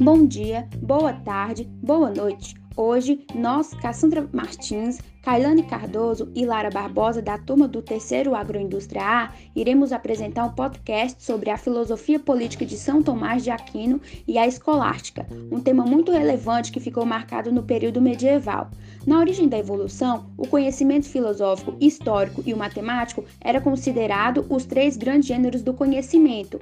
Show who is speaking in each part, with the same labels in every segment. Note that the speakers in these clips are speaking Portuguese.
Speaker 1: Bom dia, boa tarde, boa noite. Hoje, nós, Cassandra Martins, Kailane Cardoso e Lara Barbosa, da turma do terceiro Agroindústria A, iremos apresentar um podcast sobre a filosofia política de São Tomás de Aquino e a escolástica, um tema muito relevante que ficou marcado no período medieval. Na origem da evolução, o conhecimento filosófico, histórico e o matemático era considerado os três grandes gêneros do conhecimento.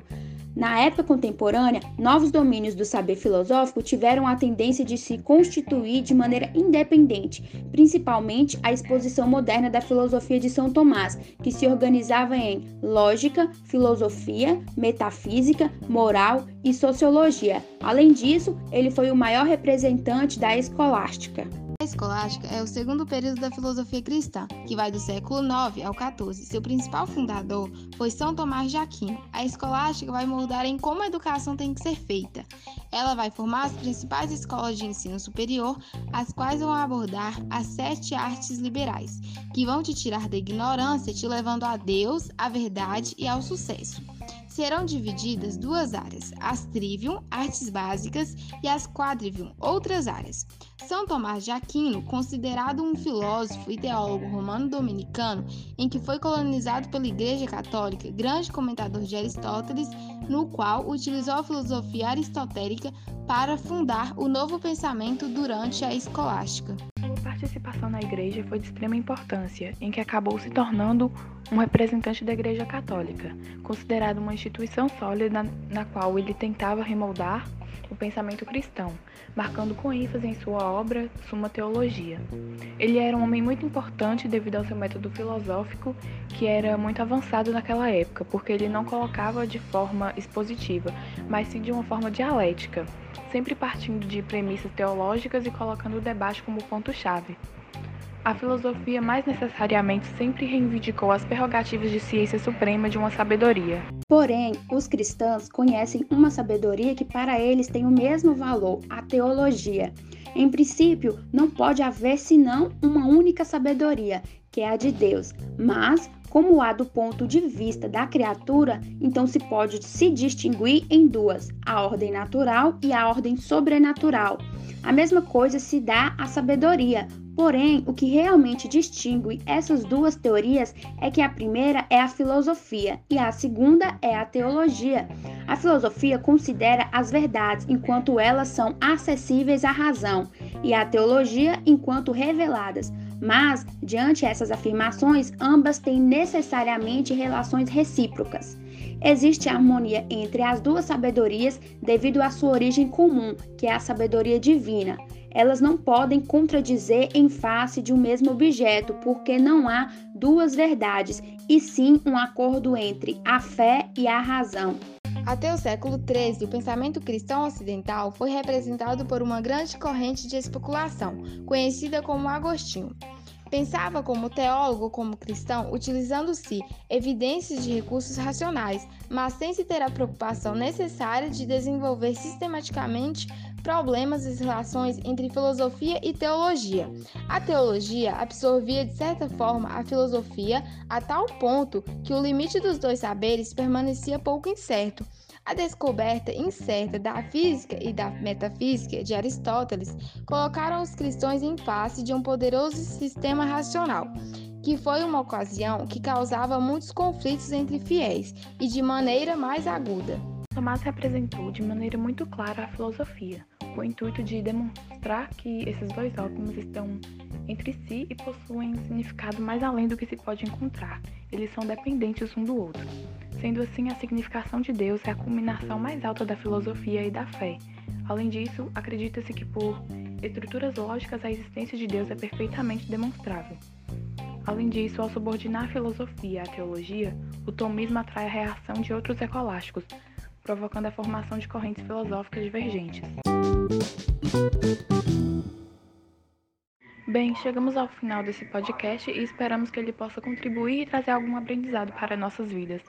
Speaker 1: Na época contemporânea, novos domínios do saber filosófico tiveram a tendência de se constituir de maneira independente, principalmente a exposição moderna da filosofia de São Tomás, que se organizava em lógica, filosofia, metafísica, moral e sociologia. Além disso, ele foi o maior representante da escolástica.
Speaker 2: Escolástica é o segundo período da filosofia cristã, que vai do século IX ao XIV. Seu principal fundador foi São Tomás de Aquino. A escolástica vai moldar em como a educação tem que ser feita. Ela vai formar as principais escolas de ensino superior, as quais vão abordar as sete artes liberais, que vão te tirar da ignorância, te levando a Deus, à verdade e ao sucesso serão divididas duas áreas, as trivium, artes básicas, e as quadrivium, outras áreas. São Tomás de Aquino, considerado um filósofo e teólogo romano dominicano, em que foi colonizado pela Igreja Católica, grande comentador de Aristóteles, no qual utilizou a filosofia aristotélica para fundar o novo pensamento durante a escolástica
Speaker 3: participação na igreja foi de extrema importância, em que acabou se tornando um representante da Igreja Católica, considerado uma instituição sólida na qual ele tentava remoldar o pensamento cristão, marcando com ênfase em sua obra Suma Teologia. Ele era um homem muito importante devido ao seu método filosófico, que era muito avançado naquela época, porque ele não colocava de forma expositiva, mas sim de uma forma dialética, sempre partindo de premissas teológicas e colocando o debate como ponto-chave. A filosofia mais necessariamente sempre reivindicou as prerrogativas de ciência suprema de uma sabedoria.
Speaker 1: Porém, os cristãos conhecem uma sabedoria que para eles tem o mesmo valor, a teologia. Em princípio, não pode haver senão uma única sabedoria, que é a de Deus. Mas, como há do ponto de vista da criatura, então se pode se distinguir em duas: a ordem natural e a ordem sobrenatural. A mesma coisa se dá à sabedoria, Porém, o que realmente distingue essas duas teorias é que a primeira é a filosofia e a segunda é a teologia. A filosofia considera as verdades enquanto elas são acessíveis à razão, e a teologia enquanto reveladas. Mas, diante essas afirmações, ambas têm necessariamente relações recíprocas. Existe harmonia entre as duas sabedorias devido à sua origem comum, que é a sabedoria divina elas não podem contradizer em face de um mesmo objeto, porque não há duas verdades, e sim um acordo entre a fé e a razão.
Speaker 2: Até o século XIII, o pensamento cristão ocidental foi representado por uma grande corrente de especulação, conhecida como Agostinho. Pensava como teólogo, como cristão, utilizando-se evidências de recursos racionais, mas sem se ter a preocupação necessária de desenvolver sistematicamente problemas e relações entre filosofia e teologia. A teologia absorvia de certa forma a filosofia a tal ponto que o limite dos dois saberes permanecia pouco incerto. A descoberta incerta da física e da metafísica de Aristóteles colocaram os cristãos em face de um poderoso sistema racional, que foi uma ocasião que causava muitos conflitos entre fiéis e de maneira mais aguda.
Speaker 3: Tomás representou de maneira muito clara a filosofia, com o intuito de demonstrar que esses dois ótimos estão entre si e possuem um significado mais além do que se pode encontrar. Eles são dependentes um do outro. Sendo assim, a significação de Deus é a culminação mais alta da filosofia e da fé. Além disso, acredita-se que por estruturas lógicas a existência de Deus é perfeitamente demonstrável. Além disso, ao subordinar a filosofia à teologia, o tomismo atrai a reação de outros ecolásticos, provocando a formação de correntes filosóficas divergentes. Bem, chegamos ao final desse podcast e esperamos que ele possa contribuir e trazer algum aprendizado para nossas vidas.